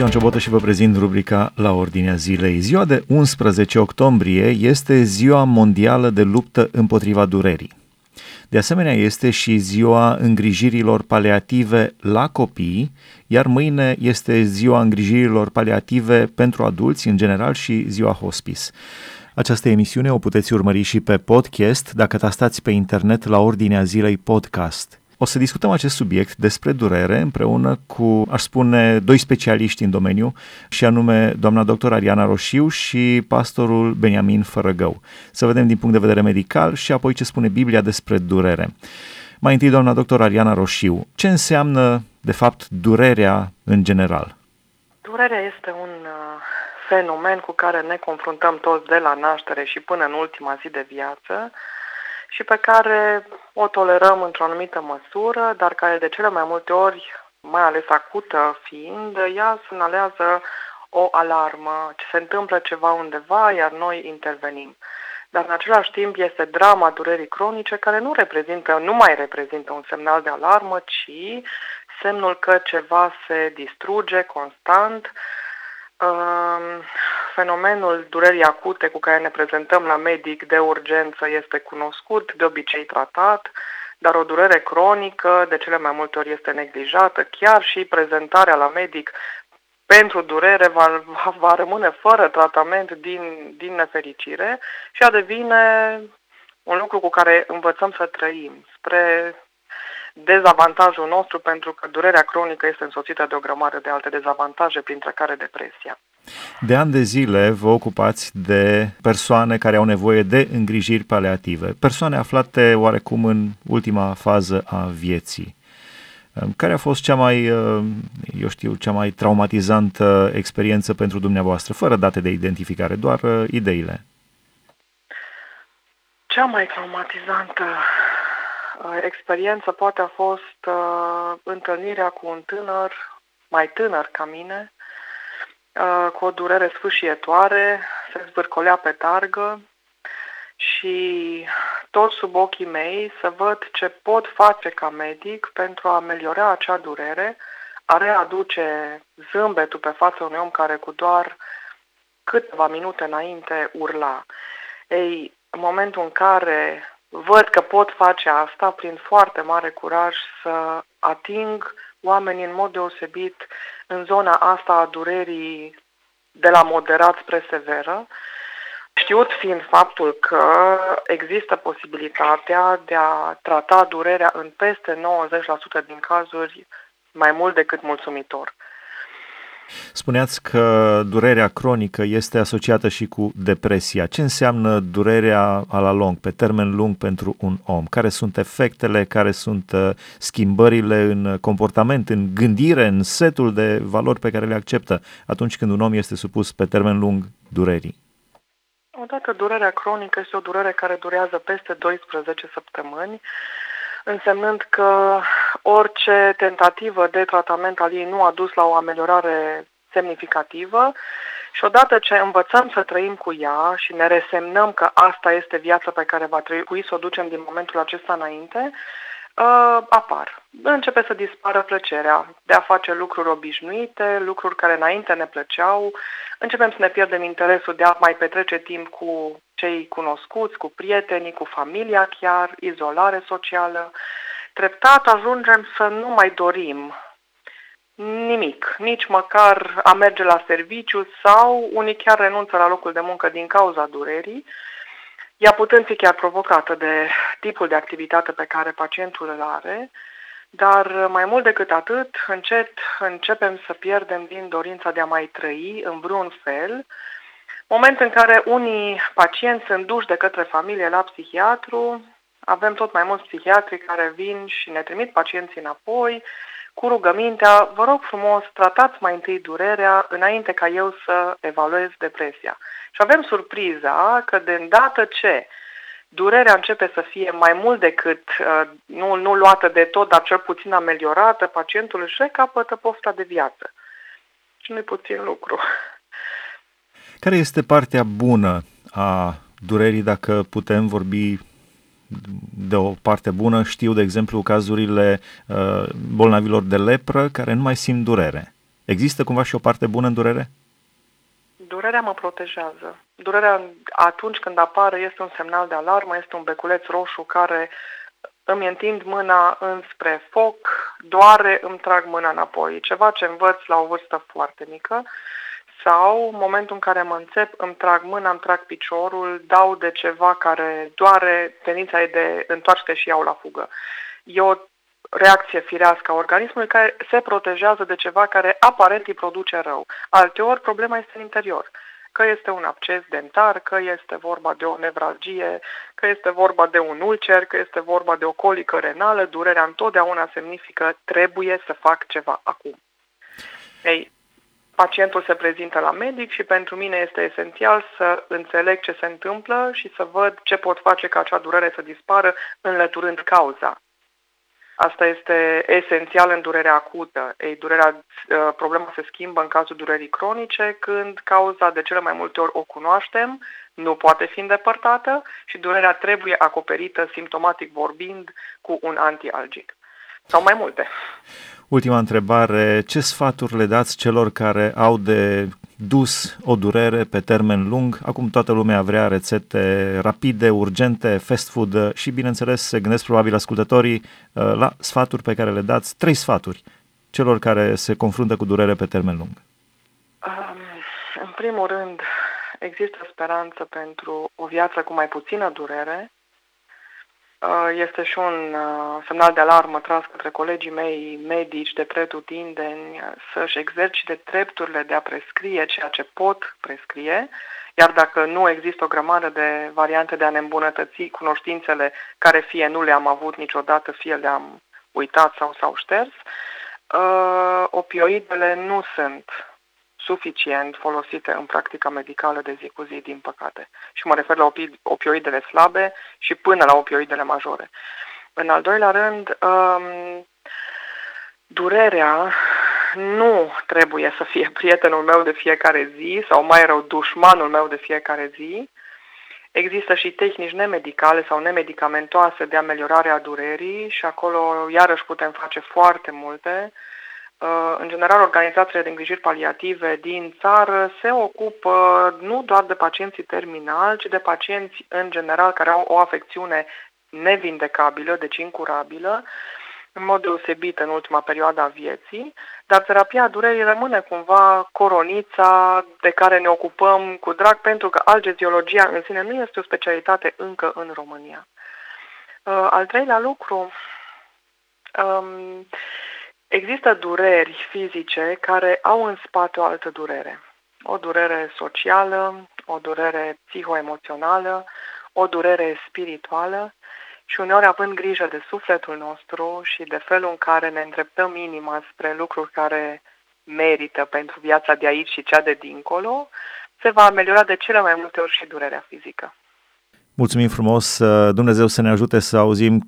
Ioan Ciobotă și vă prezint rubrica La Ordinea Zilei. Ziua de 11 octombrie este Ziua Mondială de Luptă împotriva Durerii. De asemenea, este și ziua îngrijirilor paliative la copii, iar mâine este ziua îngrijirilor paliative pentru adulți în general și ziua hospice. Această emisiune o puteți urmări și pe podcast dacă tastați pe internet la Ordinea Zilei Podcast. O să discutăm acest subiect despre durere împreună cu, aș spune, doi specialiști în domeniu, și anume doamna doctor Ariana Roșiu și pastorul Beniamin Fărăgău. Să vedem din punct de vedere medical și apoi ce spune Biblia despre durere. Mai întâi, doamna doctor Ariana Roșiu, ce înseamnă, de fapt, durerea în general? Durerea este un uh, fenomen cu care ne confruntăm toți de la naștere și până în ultima zi de viață și pe care o tolerăm într-o anumită măsură, dar care de cele mai multe ori, mai ales acută fiind, ea semnalează o alarmă, ce se întâmplă ceva undeva, iar noi intervenim. Dar în același timp este drama durerii cronice care nu reprezintă, nu mai reprezintă un semnal de alarmă, ci semnul că ceva se distruge constant, Fenomenul durerii acute cu care ne prezentăm la medic de urgență este cunoscut, de obicei tratat, dar o durere cronică de cele mai multe ori este neglijată. Chiar și prezentarea la medic pentru durere va, va, va rămâne fără tratament din, din nefericire și a devine un lucru cu care învățăm să trăim spre dezavantajul nostru pentru că durerea cronică este însoțită de o grămadă de alte dezavantaje, printre care depresia. De ani de zile vă ocupați de persoane care au nevoie de îngrijiri paliative, persoane aflate oarecum în ultima fază a vieții. Care a fost cea mai, eu știu, cea mai traumatizantă experiență pentru dumneavoastră, fără date de identificare, doar uh, ideile? Cea mai traumatizantă Uh, experiență poate a fost uh, întâlnirea cu un tânăr, mai tânăr ca mine, uh, cu o durere sfâșietoare, se zvârcolea pe targă și tot sub ochii mei să văd ce pot face ca medic pentru a ameliora acea durere, a readuce zâmbetul pe fața unui om care cu doar câteva minute înainte urla. Ei, în momentul în care văd că pot face asta prin foarte mare curaj să ating oamenii în mod deosebit în zona asta a durerii de la moderat spre severă, știut fiind faptul că există posibilitatea de a trata durerea în peste 90% din cazuri mai mult decât mulțumitor. Spuneați că durerea cronică este asociată și cu depresia. Ce înseamnă durerea a la lung, pe termen lung pentru un om? Care sunt efectele, care sunt uh, schimbările în comportament, în gândire, în setul de valori pe care le acceptă atunci când un om este supus pe termen lung durerii? Odată durerea cronică este o durere care durează peste 12 săptămâni, însemnând că orice tentativă de tratament al ei nu a dus la o ameliorare semnificativă și odată ce învățăm să trăim cu ea și ne resemnăm că asta este viața pe care va trebui să o ducem din momentul acesta înainte, uh, apar. Începe să dispară plăcerea de a face lucruri obișnuite, lucruri care înainte ne plăceau, începem să ne pierdem interesul de a mai petrece timp cu cei cunoscuți, cu prietenii, cu familia chiar, izolare socială. Treptat ajungem să nu mai dorim nimic, nici măcar a merge la serviciu sau unii chiar renunță la locul de muncă din cauza durerii, ea putând fi chiar provocată de tipul de activitate pe care pacientul îl are, dar mai mult decât atât, încet începem să pierdem din dorința de a mai trăi în vreun fel, moment în care unii pacienți sunt duși de către familie la psihiatru, avem tot mai mulți psihiatri care vin și ne trimit pacienții înapoi, cu rugămintea, vă rog frumos, tratați mai întâi durerea înainte ca eu să evaluez depresia. Și avem surpriza că de îndată ce durerea începe să fie mai mult decât uh, nu, nu luată de tot, dar cel puțin ameliorată, pacientul își recapătă pofta de viață. Și nu-i puțin lucru. Care este partea bună a durerii, dacă putem vorbi de o parte bună. Știu, de exemplu, cazurile uh, bolnavilor de lepră care nu mai simt durere. Există cumva și o parte bună în durere? Durerea mă protejează. Durerea atunci când apare este un semnal de alarmă, este un beculeț roșu care îmi întind mâna înspre foc, doare, îmi trag mâna înapoi. Ceva ce învăț la o vârstă foarte mică sau momentul în care mă înțep, îmi trag mâna, îmi trag piciorul, dau de ceva care doare, tendința e de întoarce și iau la fugă. E o reacție firească a organismului care se protejează de ceva care aparent îi produce rău. Alteori, problema este în interior. Că este un absces dentar, că este vorba de o nevralgie, că este vorba de un ulcer, că este vorba de o colică renală, durerea întotdeauna semnifică trebuie să fac ceva acum. Ei, pacientul se prezintă la medic și pentru mine este esențial să înțeleg ce se întâmplă și să văd ce pot face ca acea durere să dispară înlăturând cauza. Asta este esențial în durerea acută. Ei, durerea, uh, problema se schimbă în cazul durerii cronice când cauza de cele mai multe ori o cunoaștem, nu poate fi îndepărtată și durerea trebuie acoperită simptomatic vorbind cu un antialgic. Sau mai multe. Ultima întrebare, ce sfaturi le dați celor care au de dus o durere pe termen lung? Acum toată lumea vrea rețete rapide, urgente, fast food și bineînțeles se gândesc probabil ascultătorii uh, la sfaturi pe care le dați, trei sfaturi celor care se confruntă cu durere pe termen lung. Um, în primul rând, există speranță pentru o viață cu mai puțină durere, Uh, este și un uh, semnal de alarmă tras către colegii mei medici de pretutindeni uh, să-și exercite drepturile de a prescrie ceea ce pot prescrie, iar dacă nu există o grămadă de variante de a ne îmbunătăți cunoștințele care fie nu le-am avut niciodată, fie le-am uitat sau s-au șters, opioidele nu sunt suficient folosite în practica medicală de zi cu zi, din păcate. Și mă refer la opioidele slabe și până la opioidele majore. În al doilea rând, um, durerea nu trebuie să fie prietenul meu de fiecare zi sau mai rău dușmanul meu de fiecare zi. Există și tehnici nemedicale sau nemedicamentoase de ameliorare a durerii și acolo iarăși putem face foarte multe. Uh, în general, organizațiile de îngrijiri paliative din țară se ocupă nu doar de pacienții terminali, ci de pacienți în general care au o afecțiune nevindecabilă, deci incurabilă, în mod deosebit în ultima perioadă a vieții, dar terapia durerii rămâne cumva coronița de care ne ocupăm cu drag, pentru că algeziologia în sine nu este o specialitate încă în România. Uh, al treilea lucru, um, Există dureri fizice care au în spate o altă durere. O durere socială, o durere psihoemoțională, o durere spirituală și uneori având grijă de sufletul nostru și de felul în care ne îndreptăm inima spre lucruri care merită pentru viața de aici și cea de dincolo, se va ameliora de cele mai multe ori și durerea fizică. Mulțumim frumos, Dumnezeu să ne ajute să auzim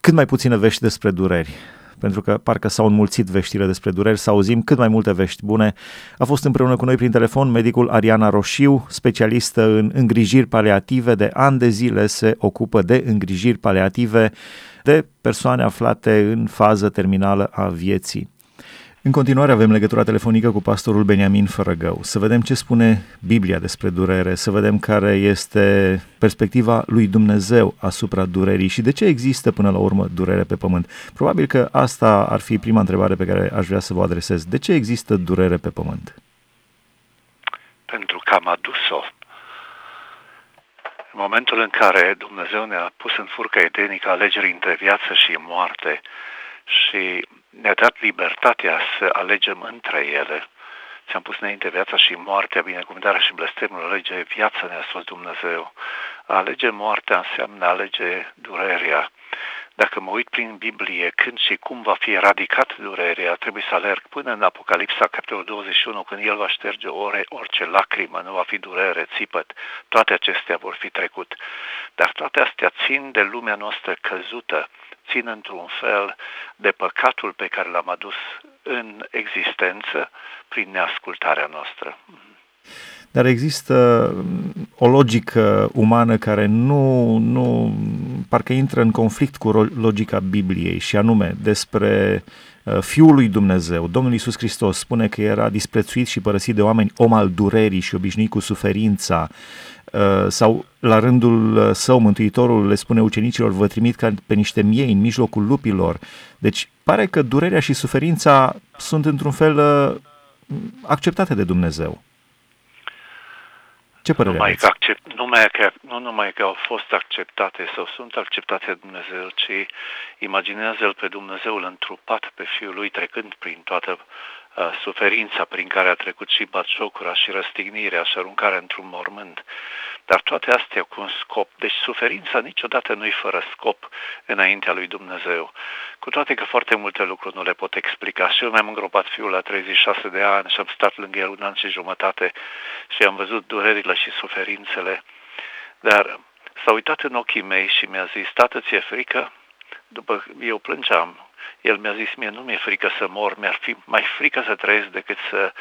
cât mai puține vești despre dureri pentru că parcă s-au înmulțit veștile despre dureri, să auzim cât mai multe vești bune. A fost împreună cu noi prin telefon medicul Ariana Roșiu, specialistă în îngrijiri paliative, de ani de zile se ocupă de îngrijiri paliative de persoane aflate în fază terminală a vieții. În continuare avem legătura telefonică cu pastorul Beniamin Fărăgău. Să vedem ce spune Biblia despre durere, să vedem care este perspectiva lui Dumnezeu asupra durerii și de ce există până la urmă durere pe pământ. Probabil că asta ar fi prima întrebare pe care aș vrea să vă adresez. De ce există durere pe pământ? Pentru că am adus-o. În momentul în care Dumnezeu ne-a pus în furca edenică alegerii între viață și moarte și ne-a dat libertatea să alegem între ele. Ți-am pus înainte viața și moartea, binecuvântarea și blestemul, alege viața ne-a spus Dumnezeu. A alege moartea înseamnă alege durerea. Dacă mă uit prin Biblie când și cum va fi eradicat durerea, trebuie să alerg până în Apocalipsa, capitolul 21, când El va șterge ore, orice lacrimă, nu va fi durere, țipăt, toate acestea vor fi trecut. Dar toate astea țin de lumea noastră căzută, țin într-un fel de păcatul pe care l-am adus în existență prin neascultarea noastră. Dar există o logică umană care nu, nu parcă intră în conflict cu logica Bibliei și anume despre uh, Fiul lui Dumnezeu, Domnul Iisus Hristos spune că era disprețuit și părăsit de oameni, om al durerii și obișnuit cu suferința, uh, sau la rândul uh, său, Mântuitorul le spune ucenicilor, vă trimit ca pe niște miei în mijlocul lupilor. Deci pare că durerea și suferința sunt într-un fel acceptate de Dumnezeu. Ce părere numai aveți? Că accept, numai că, nu numai că au fost acceptate sau sunt acceptate de Dumnezeu, ci imaginează-L pe Dumnezeul întrupat pe Fiul Lui trecând prin toată uh, suferința prin care a trecut și batjocura și răstignirea și aruncarea într-un mormânt. Dar toate astea cu un scop. Deci suferința niciodată nu-i fără scop înaintea lui Dumnezeu. Cu toate că foarte multe lucruri nu le pot explica. Și eu mi-am îngropat fiul la 36 de ani și am stat lângă el un an și jumătate și am văzut durerile și suferințele. Dar s-a uitat în ochii mei și mi-a zis, tată, ți-e frică? După eu plângeam, el mi-a zis, mie nu mi-e frică să mor, mi-ar fi mai frică să trăiesc decât să,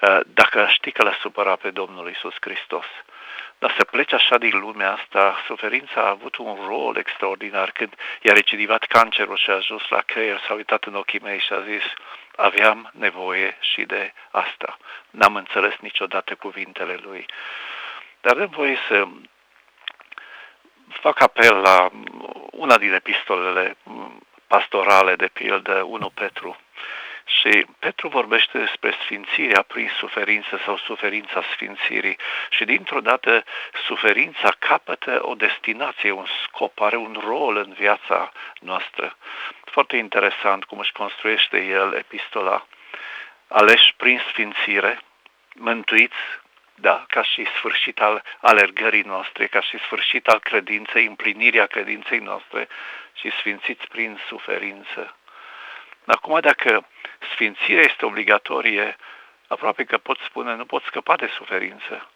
uh, dacă știi că l-a supărat pe Domnul Isus Hristos. Dar să pleci așa din lumea asta, suferința a avut un rol extraordinar. Când i-a recidivat cancerul și a ajuns la creier, s-a uitat în ochii mei și a zis, aveam nevoie și de asta. N-am înțeles niciodată cuvintele lui. Dar dăm voie să fac apel la una din epistolele pastorale, de pildă 1 Petru, și Petru vorbește despre sfințirea prin suferință sau suferința sfințirii și dintr-o dată suferința capătă o destinație, un scop, are un rol în viața noastră. Foarte interesant cum își construiește el epistola. Aleși prin sfințire, mântuiți da, ca și sfârșit al alergării noastre, ca și sfârșit al credinței, împlinirea credinței noastre și sfințiți prin suferință. Acum, dacă sfințirea este obligatorie, aproape că pot spune, nu pot scăpa de suferință.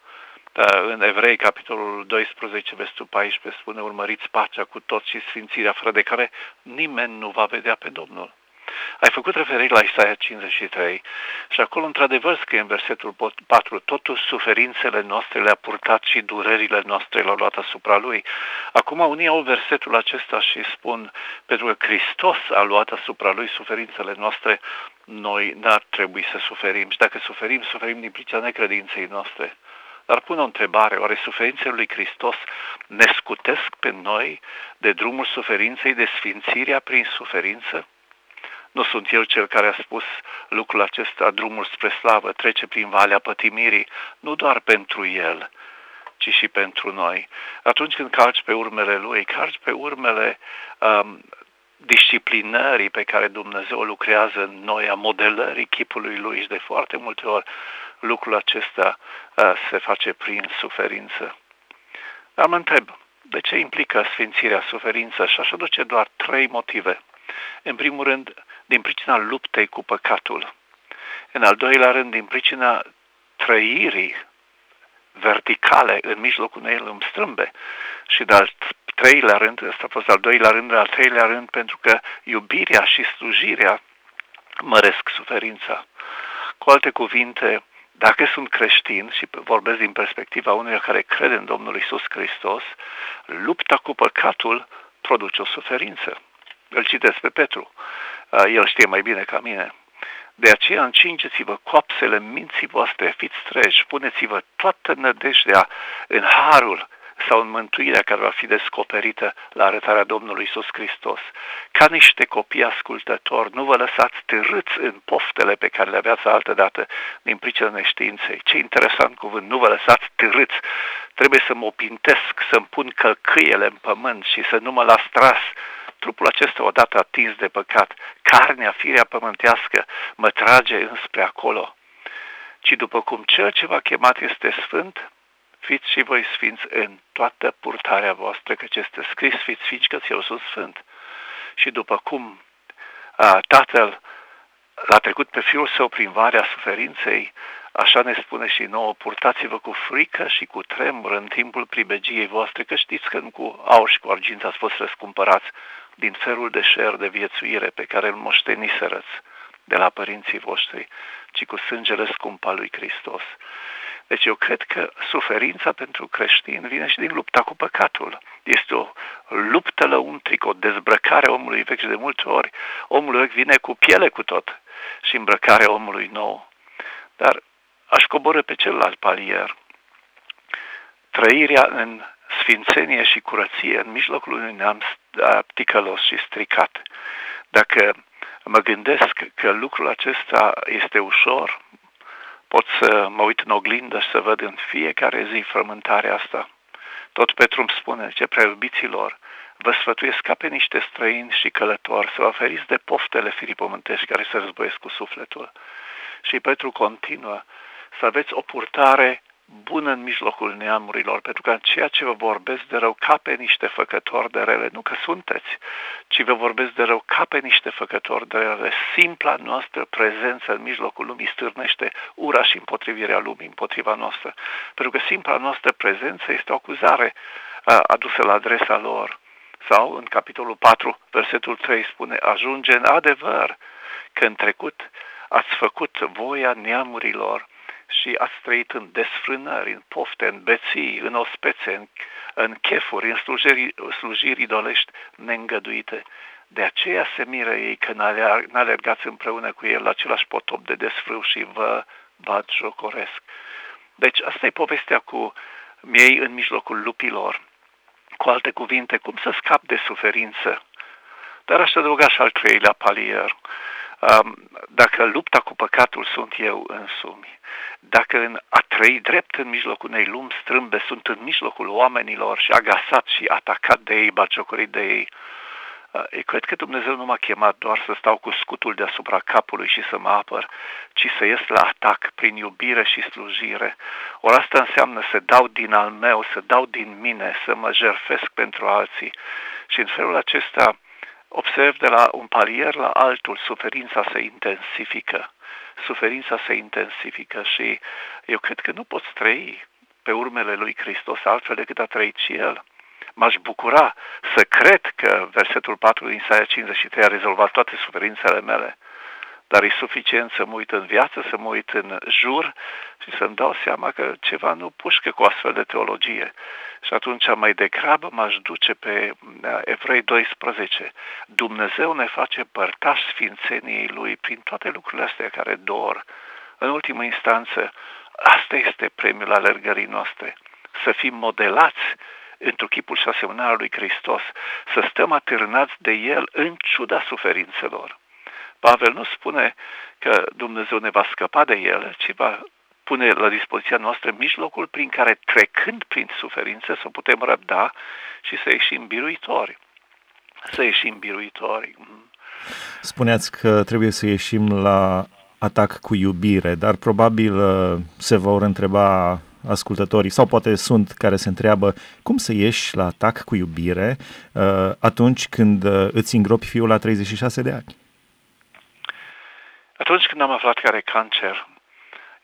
Dar în Evrei, capitolul 12, versetul 14, spune, urmăriți pacea cu toți și sfințirea, fără de care nimeni nu va vedea pe Domnul. Ai făcut referire la Isaia 53 și acolo într-adevăr scrie în versetul 4, totul suferințele noastre le-a purtat și durerile noastre le-au luat asupra lui. Acum unii au versetul acesta și spun, pentru că Hristos a luat asupra lui suferințele noastre, noi n-ar trebui să suferim. Și dacă suferim, suferim din pricina necredinței noastre. Dar pun o întrebare, oare suferințele lui Hristos ne scutesc pe noi de drumul suferinței, de sfințirea prin suferință? Nu sunt eu cel care a spus lucrul acesta, drumul spre slavă, trece prin valea pătimirii, nu doar pentru el, ci și pentru noi. Atunci când calci pe urmele lui, calci pe urmele um, disciplinării pe care Dumnezeu lucrează în noi, a modelării chipului lui și de foarte multe ori lucrul acesta uh, se face prin suferință. Dar mă întreb, de ce implică sfințirea suferință? Și aș aduce doar trei motive. În primul rând, din pricina luptei cu păcatul. În al doilea rând, din pricina trăirii verticale în mijlocul unei lumi strâmbe. Și de al treilea rând, ăsta a fost al doilea rând, al treilea rând, pentru că iubirea și slujirea măresc suferința. Cu alte cuvinte, dacă sunt creștin și vorbesc din perspectiva unui care crede în Domnul Isus Hristos, lupta cu păcatul produce o suferință. Îl citesc pe Petru. El știe mai bine ca mine. De aceea încingeți-vă coapsele minții voastre, fiți treji, puneți-vă toată nădejdea în harul sau în mântuirea care va fi descoperită la arătarea Domnului Isus Hristos. Ca niște copii ascultători, nu vă lăsați târâți în poftele pe care le aveați altă dată din pricina neștiinței. Ce interesant cuvânt, nu vă lăsați târâți. Trebuie să mă opintesc, să-mi pun călcâiele în pământ și să nu mă las tras trupul acesta odată atins de păcat, carnea, firea pământească, mă trage înspre acolo. Ci după cum cel ce v-a chemat este sfânt, fiți și voi sfinți în toată purtarea voastră, căci este scris, fiți sfinți că eu sunt sfânt. Și după cum a, Tatăl l-a trecut pe Fiul Său prin varea suferinței, Așa ne spune și nouă, purtați-vă cu frică și cu tremur în timpul pribegiei voastre, că știți că nu cu aur și cu argint ați fost răscumpărați din felul de șer de viețuire pe care îl moșteniserăți de la părinții voștri, ci cu sângele scump al lui Hristos. Deci eu cred că suferința pentru creștin vine și din lupta cu păcatul. Este o luptă lăuntrică, o dezbrăcare a omului vechi și de multe ori omul vechi vine cu piele cu tot și îmbrăcarea omului nou. Dar aș coboră pe celălalt palier. Trăirea în sfințenie și curăție în mijlocul unui neam ticălos și stricat. Dacă mă gândesc că lucrul acesta este ușor, pot să mă uit în oglindă și să văd în fiecare zi frământarea asta. Tot Petru îmi spune, ce prea iubiților, vă sfătuiesc ca pe niște străini și călători să vă oferiți de poftele firii pământești care se războiesc cu sufletul. Și Petru continuă, să aveți o purtare bună în mijlocul neamurilor, pentru că ceea ce vă vorbesc de rău ca pe niște făcători de rele, nu că sunteți, ci vă vorbesc de rău ca pe niște făcători de rele. Simpla noastră prezență în mijlocul lumii stârnește ura și împotrivirea lumii împotriva noastră, pentru că simpla noastră prezență este o acuzare adusă la adresa lor. Sau în capitolul 4, versetul 3 spune, ajunge în adevăr că în trecut ați făcut voia neamurilor și ați trăit în desfrânări, în pofte, în beții, în ospețe, în, în chefuri, în slujiri, slujiri idolești neîngăduite. De aceea se miră ei că n-alergați împreună cu el la același potop de desfrâu și vă bat jocoresc. Deci asta e povestea cu miei în mijlocul lupilor. Cu alte cuvinte, cum să scap de suferință? Dar aș adăuga și al treilea palier. Um, dacă lupta cu păcatul sunt eu însumi, dacă în a trăi drept în mijlocul unei lumi strâmbe sunt în mijlocul oamenilor și agasat și atacat de ei, bagiocorit de ei, uh, eu cred că Dumnezeu nu m-a chemat doar să stau cu scutul deasupra capului și să mă apăr, ci să ies la atac prin iubire și slujire. Ori asta înseamnă să dau din al meu, să dau din mine, să mă jerfesc pentru alții. Și în felul acesta observ de la un palier la altul, suferința se intensifică. Suferința se intensifică și eu cred că nu poți trăi pe urmele lui Hristos altfel decât a trăit și El. M-aș bucura să cred că versetul 4 din Isaia 53 a rezolvat toate suferințele mele dar e suficient să mă uit în viață, să mă uit în jur și să-mi dau seama că ceva nu pușcă cu astfel de teologie. Și atunci mai degrabă m-aș duce pe uh, Evrei 12. Dumnezeu ne face părtași sfințeniei Lui prin toate lucrurile astea care dor. În ultimă instanță, asta este premiul alergării noastre. Să fim modelați într chipul și asemănarea lui Hristos, să stăm atârnați de El în ciuda suferințelor. Pavel nu spune că Dumnezeu ne va scăpa de ele, ci va pune la dispoziția noastră mijlocul prin care, trecând prin suferință, să putem răbda și să ieșim biruitori. Să ieșim biruitori. Spuneați că trebuie să ieșim la atac cu iubire, dar probabil uh, se vor întreba ascultătorii, sau poate sunt care se întreabă cum să ieși la atac cu iubire uh, atunci când uh, îți îngropi fiul la 36 de ani. Atunci când am aflat că are cancer,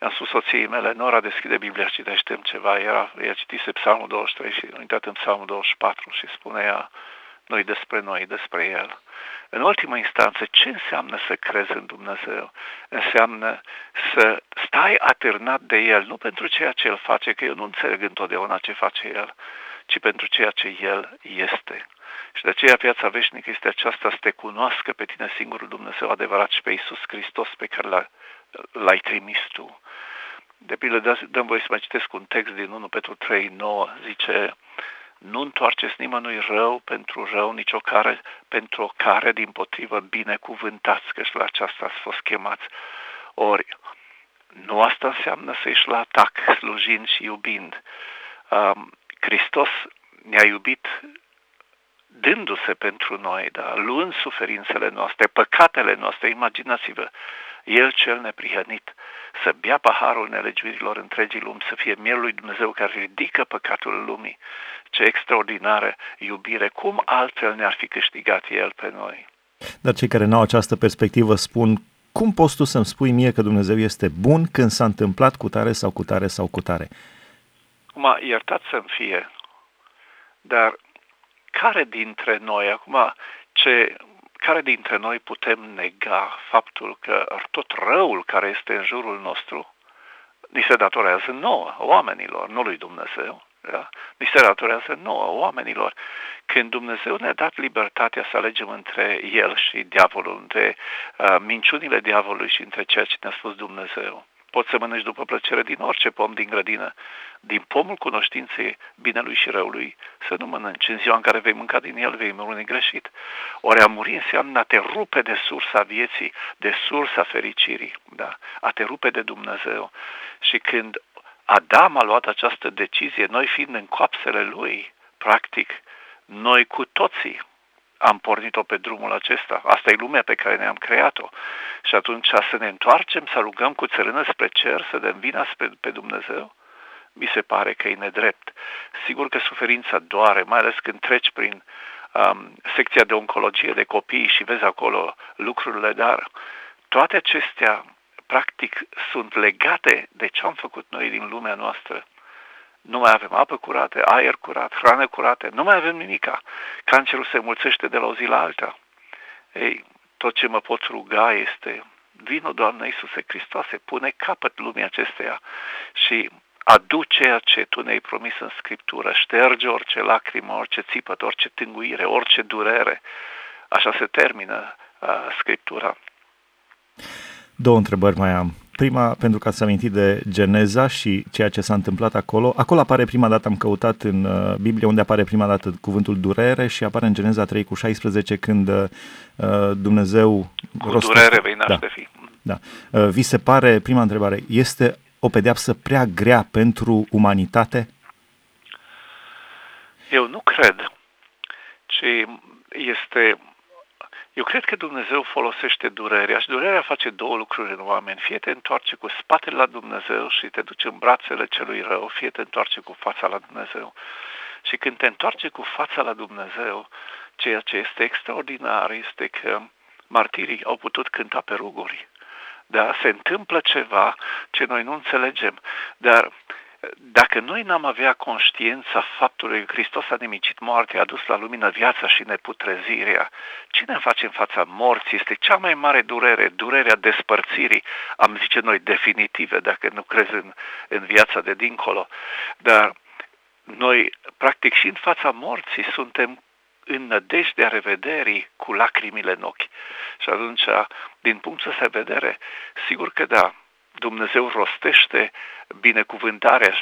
i-am spus soției mele, Nora, deschide Biblia, citește ceva. Era, ea citise Psalmul 23 și a uitat în Psalmul 24 și spunea noi despre noi, despre El. În ultima instanță, ce înseamnă să crezi în Dumnezeu? Înseamnă să stai atârnat de El, nu pentru ceea ce El face, că eu nu înțeleg întotdeauna ce face El, ci pentru ceea ce El este. Și de aceea viața veșnică este aceasta să te cunoască pe tine singurul Dumnezeu adevărat și pe Iisus Hristos pe care l-ai trimis tu. De pildă, dăm voi să mai citesc un text din 1 Petru 3, 9, zice, nu întoarceți nimănui rău pentru rău, nici o care pentru o care, din potrivă, binecuvântați, că și la aceasta ați fost chemați. Ori, nu asta înseamnă să ieși la atac, slujind și iubind. Um, Hristos ne-a iubit dându-se pentru noi, da, luând suferințele noastre, păcatele noastre, imaginați-vă, El cel neprihănit, să bea paharul nelegiuirilor întregii lumi, să fie mielul lui Dumnezeu care ridică păcatul lumii. Ce extraordinară iubire! Cum altfel ne-ar fi câștigat El pe noi? Dar cei care nu au această perspectivă spun, cum poți tu să-mi spui mie că Dumnezeu este bun când s-a întâmplat cu tare sau cu tare sau cu tare? Acum, iertat să-mi fie, dar care dintre noi, acum, ce, care dintre noi putem nega faptul că tot răul care este în jurul nostru ni se datorează nouă, oamenilor, nu lui Dumnezeu. Da? Ni se datorează nouă, oamenilor. Când Dumnezeu ne-a dat libertatea să alegem între El și diavolul, între uh, minciunile diavolului și între ceea ce ne-a spus Dumnezeu, poți să mănânci după plăcere din orice pom din grădină, din pomul cunoștinței binelui și răului, să nu mănânci. În ziua în care vei mânca din el, vei muri greșit. Ori a muri înseamnă a te rupe de sursa vieții, de sursa fericirii, da? a te rupe de Dumnezeu. Și când Adam a luat această decizie, noi fiind în coapsele lui, practic, noi cu toții am pornit-o pe drumul acesta. Asta e lumea pe care ne-am creat-o. Și atunci să ne întoarcem, să rugăm cu țărână spre cer, să dăm vina spre, pe Dumnezeu, mi se pare că e nedrept. Sigur că suferința doare, mai ales când treci prin um, secția de oncologie de copii și vezi acolo lucrurile, dar toate acestea practic sunt legate de ce am făcut noi din lumea noastră. Nu mai avem apă curată, aer curat, hrană curată, nu mai avem nimica. Cancerul se mulțește de la o zi la alta. Ei, tot ce mă pot ruga este, vino, Doamne Iisuse Hristoase, pune capăt lumii acesteia și adu ceea ce Tu ne-ai promis în Scriptură, șterge orice lacrimă, orice țipăt, orice tânguire, orice durere. Așa se termină uh, Scriptura. Două întrebări mai am. Prima, pentru că ați amintit de Geneza și ceea ce s-a întâmplat acolo. Acolo apare prima dată, am căutat în uh, Biblie, unde apare prima dată cuvântul durere și apare în Geneza 3 cu 16 când uh, Dumnezeu... Cu rostește. durere vei naște da. fi. Da. Uh, vi se pare, prima întrebare, este o pedeapsă prea grea pentru umanitate? Eu nu cred, ci este eu cred că Dumnezeu folosește durerea și durerea face două lucruri în oameni. Fie te întoarce cu spatele la Dumnezeu și te duce în brațele celui rău, fie te întoarce cu fața la Dumnezeu. Și când te întoarce cu fața la Dumnezeu, ceea ce este extraordinar este că martirii au putut cânta pe ruguri. Da? Se întâmplă ceva ce noi nu înțelegem, dar dacă noi n-am avea conștiința faptului că Hristos a nemicit moartea, a dus la lumină viața și neputrezirea, ce ne face în fața morții este cea mai mare durere, durerea despărțirii, am zice noi definitive, dacă nu crezi în, în viața de dincolo. Dar noi, practic, și în fața morții suntem în nădejdea revederii cu lacrimile în ochi. Și atunci, din punctul ăsta de vedere, sigur că da, Dumnezeu rostește binecuvântarea,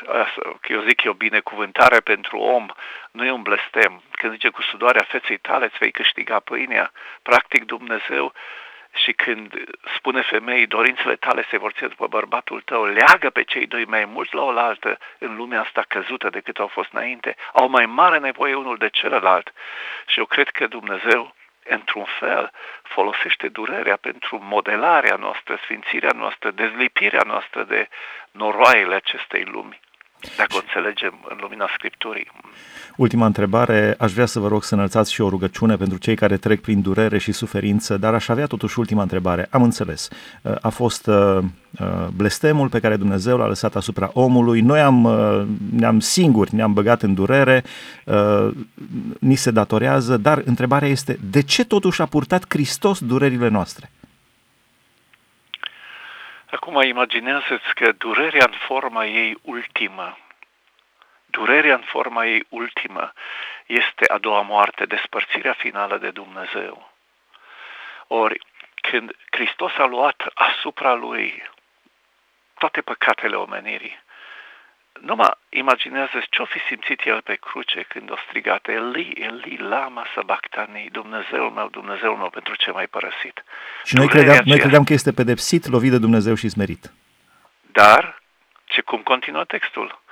eu zic eu binecuvântarea pentru om, nu e un blestem. Când zice cu sudoarea feței tale îți vei câștiga pâinea, practic Dumnezeu și când spune femeii, dorințele tale se vor ține după bărbatul tău, leagă pe cei doi mai mult la oaltă în lumea asta căzută decât au fost înainte, au mai mare nevoie unul de celălalt. Și eu cred că Dumnezeu într-un fel, folosește durerea pentru modelarea noastră, sfințirea noastră, dezlipirea noastră de noroaiele acestei lumi dacă o înțelegem în lumina Scripturii. Ultima întrebare, aș vrea să vă rog să înălțați și o rugăciune pentru cei care trec prin durere și suferință, dar aș avea totuși ultima întrebare. Am înțeles, a fost uh, uh, blestemul pe care Dumnezeu l-a lăsat asupra omului, noi am, uh, ne-am singuri, ne-am băgat în durere, ni se datorează, dar întrebarea este, de ce totuși a purtat Hristos durerile noastre? Acum imaginează-ți că durerea în forma ei ultimă, durerea în forma ei ultimă este a doua moarte, despărțirea finală de Dumnezeu. Ori, când Hristos a luat asupra lui toate păcatele omenirii, numai imaginează ce-o fi simțit el pe cruce când o strigat Eli, Eli, lama sabachthani, Dumnezeul meu, Dumnezeul meu, pentru ce m-ai părăsit. Și noi credeam, noi credeam că este pedepsit, lovit de Dumnezeu și smerit. Dar, ce cum continuă textul?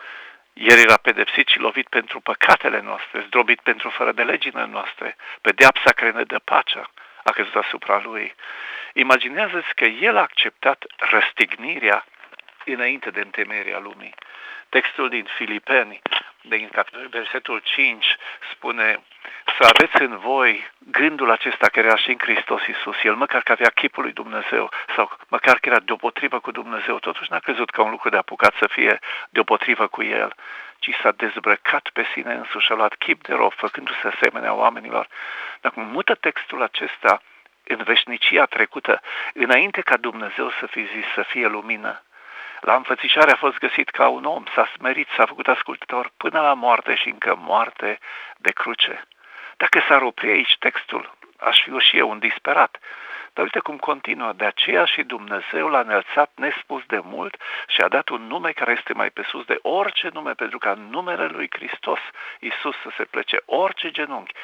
El era pedepsit și lovit pentru păcatele noastre, zdrobit pentru fără de legile noastre, pedeapsa care ne dă pacea a căzut asupra lui. Imaginează-ți că el a acceptat răstignirea înainte de întemeierea lumii. Textul din Filipeni, din versetul 5, spune să aveți în voi gândul acesta care era și în Hristos Iisus. El măcar că avea chipul lui Dumnezeu sau măcar că era deopotrivă cu Dumnezeu, totuși n-a crezut ca un lucru de apucat să fie deopotrivă cu El, ci s-a dezbrăcat pe sine însuși, a luat chip de rob, făcându-se asemenea oamenilor. Dacă mută textul acesta în veșnicia trecută, înainte ca Dumnezeu să fi zis să fie lumină, La înfățișare a fost găsit ca un om, s-a smerit, s-a făcut ascultător până la moarte și încă moarte de cruce. Dacă s-ar opri aici textul, aș fi și eu un disperat. Dar uite cum continuă. De aceea și Dumnezeu l-a înălțat nespus de mult și a dat un nume care este mai pe sus de orice nume, pentru ca numele lui Hristos, Isus, să se plece orice genunchi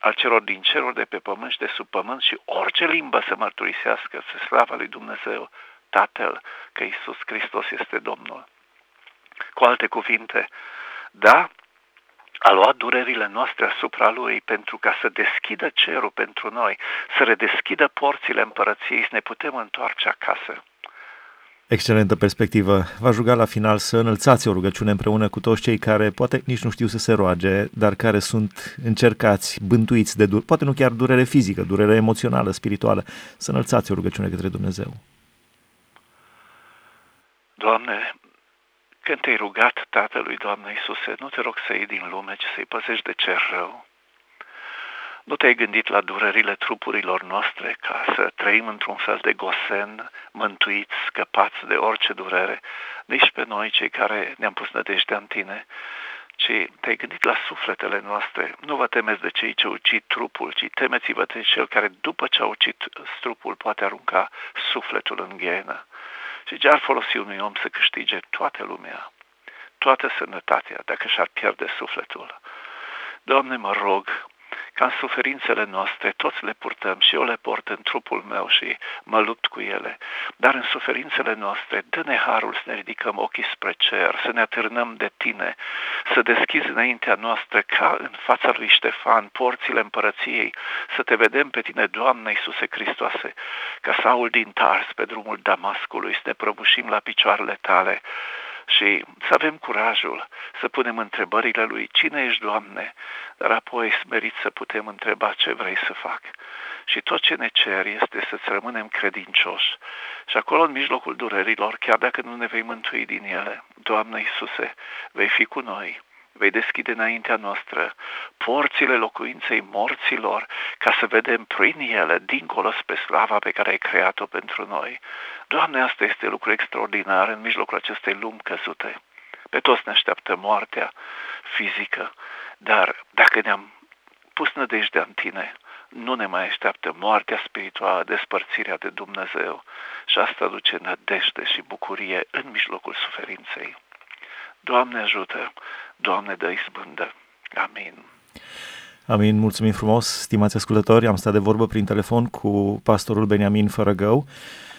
al celor din cerul de pe pământ și de sub pământ și orice limbă să mărturisească să slava lui Dumnezeu, Tatăl, că Isus Hristos este Domnul. Cu alte cuvinte, da, a luat durerile noastre asupra Lui pentru ca să deschidă cerul pentru noi, să redeschidă porțile împărăției, să ne putem întoarce acasă. Excelentă perspectivă. V-aș ruga la final să înălțați o rugăciune împreună cu toți cei care poate nici nu știu să se roage, dar care sunt încercați, bântuiți de durere, poate nu chiar durere fizică, durere emoțională, spirituală, să înălțați o rugăciune către Dumnezeu. Doamne, când te-ai rugat Tatălui, Doamne Iisuse, nu te rog să iei din lume, ci să-i păzești de cer rău. Nu te-ai gândit la durerile trupurilor noastre ca să trăim într-un fel de gosen, mântuiți, scăpați de orice durere, nici pe noi cei care ne-am pus nădejdea în tine, ci te-ai gândit la sufletele noastre. Nu vă temeți de cei ce ucid trupul, ci temeți-vă de cel care după ce a ucit trupul poate arunca sufletul în ghenă. Și ce ar folosi unui om să câștige toată lumea, toată sănătatea, dacă și-ar pierde sufletul? Doamne, mă rog, ca în suferințele noastre toți le purtăm și eu le port în trupul meu și mă lupt cu ele, dar în suferințele noastre dă-ne harul să ne ridicăm ochii spre cer, să ne atârnăm de tine, să deschizi înaintea noastră ca în fața lui Ștefan porțile împărăției, să te vedem pe tine, Doamne Iisuse Hristoase, ca Saul din Tars pe drumul Damascului, să ne prăbușim la picioarele tale, și să avem curajul să punem întrebările lui, cine ești, Doamne, dar apoi smerit să putem întreba ce vrei să fac. Și tot ce ne cer este să-ți rămânem credincioși. Și acolo, în mijlocul durerilor, chiar dacă nu ne vei mântui din ele, Doamne Iisuse, vei fi cu noi vei deschide înaintea noastră porțile locuinței morților ca să vedem prin ele, dincolo spre slava pe care ai creat-o pentru noi. Doamne, asta este lucru extraordinar în mijlocul acestei lumi căzute. Pe toți ne așteaptă moartea fizică, dar dacă ne-am pus nădejdea în Tine, nu ne mai așteaptă moartea spirituală, despărțirea de Dumnezeu și asta duce nădejde și bucurie în mijlocul suferinței. Doamne ajută, Doamne dă izbândă. Amin. Amin, mulțumim frumos, stimați ascultători. Am stat de vorbă prin telefon cu pastorul Beniamin Fărăgău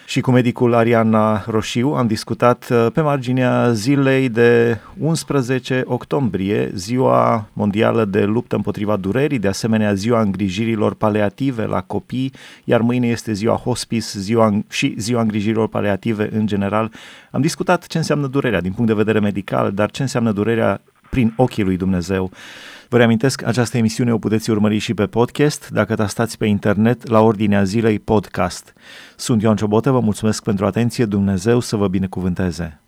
și cu medicul Ariana Roșiu am discutat uh, pe marginea zilei de 11 octombrie, ziua mondială de luptă împotriva durerii, de asemenea ziua îngrijirilor paleative la copii, iar mâine este ziua hospice ziua, și ziua îngrijirilor paleative în general. Am discutat ce înseamnă durerea din punct de vedere medical, dar ce înseamnă durerea prin ochii lui Dumnezeu. Vă reamintesc, această emisiune o puteți urmări și pe podcast dacă tastați pe internet la ordinea zilei podcast. Sunt Ioan Ciobotă, vă mulțumesc pentru atenție, Dumnezeu să vă binecuvânteze!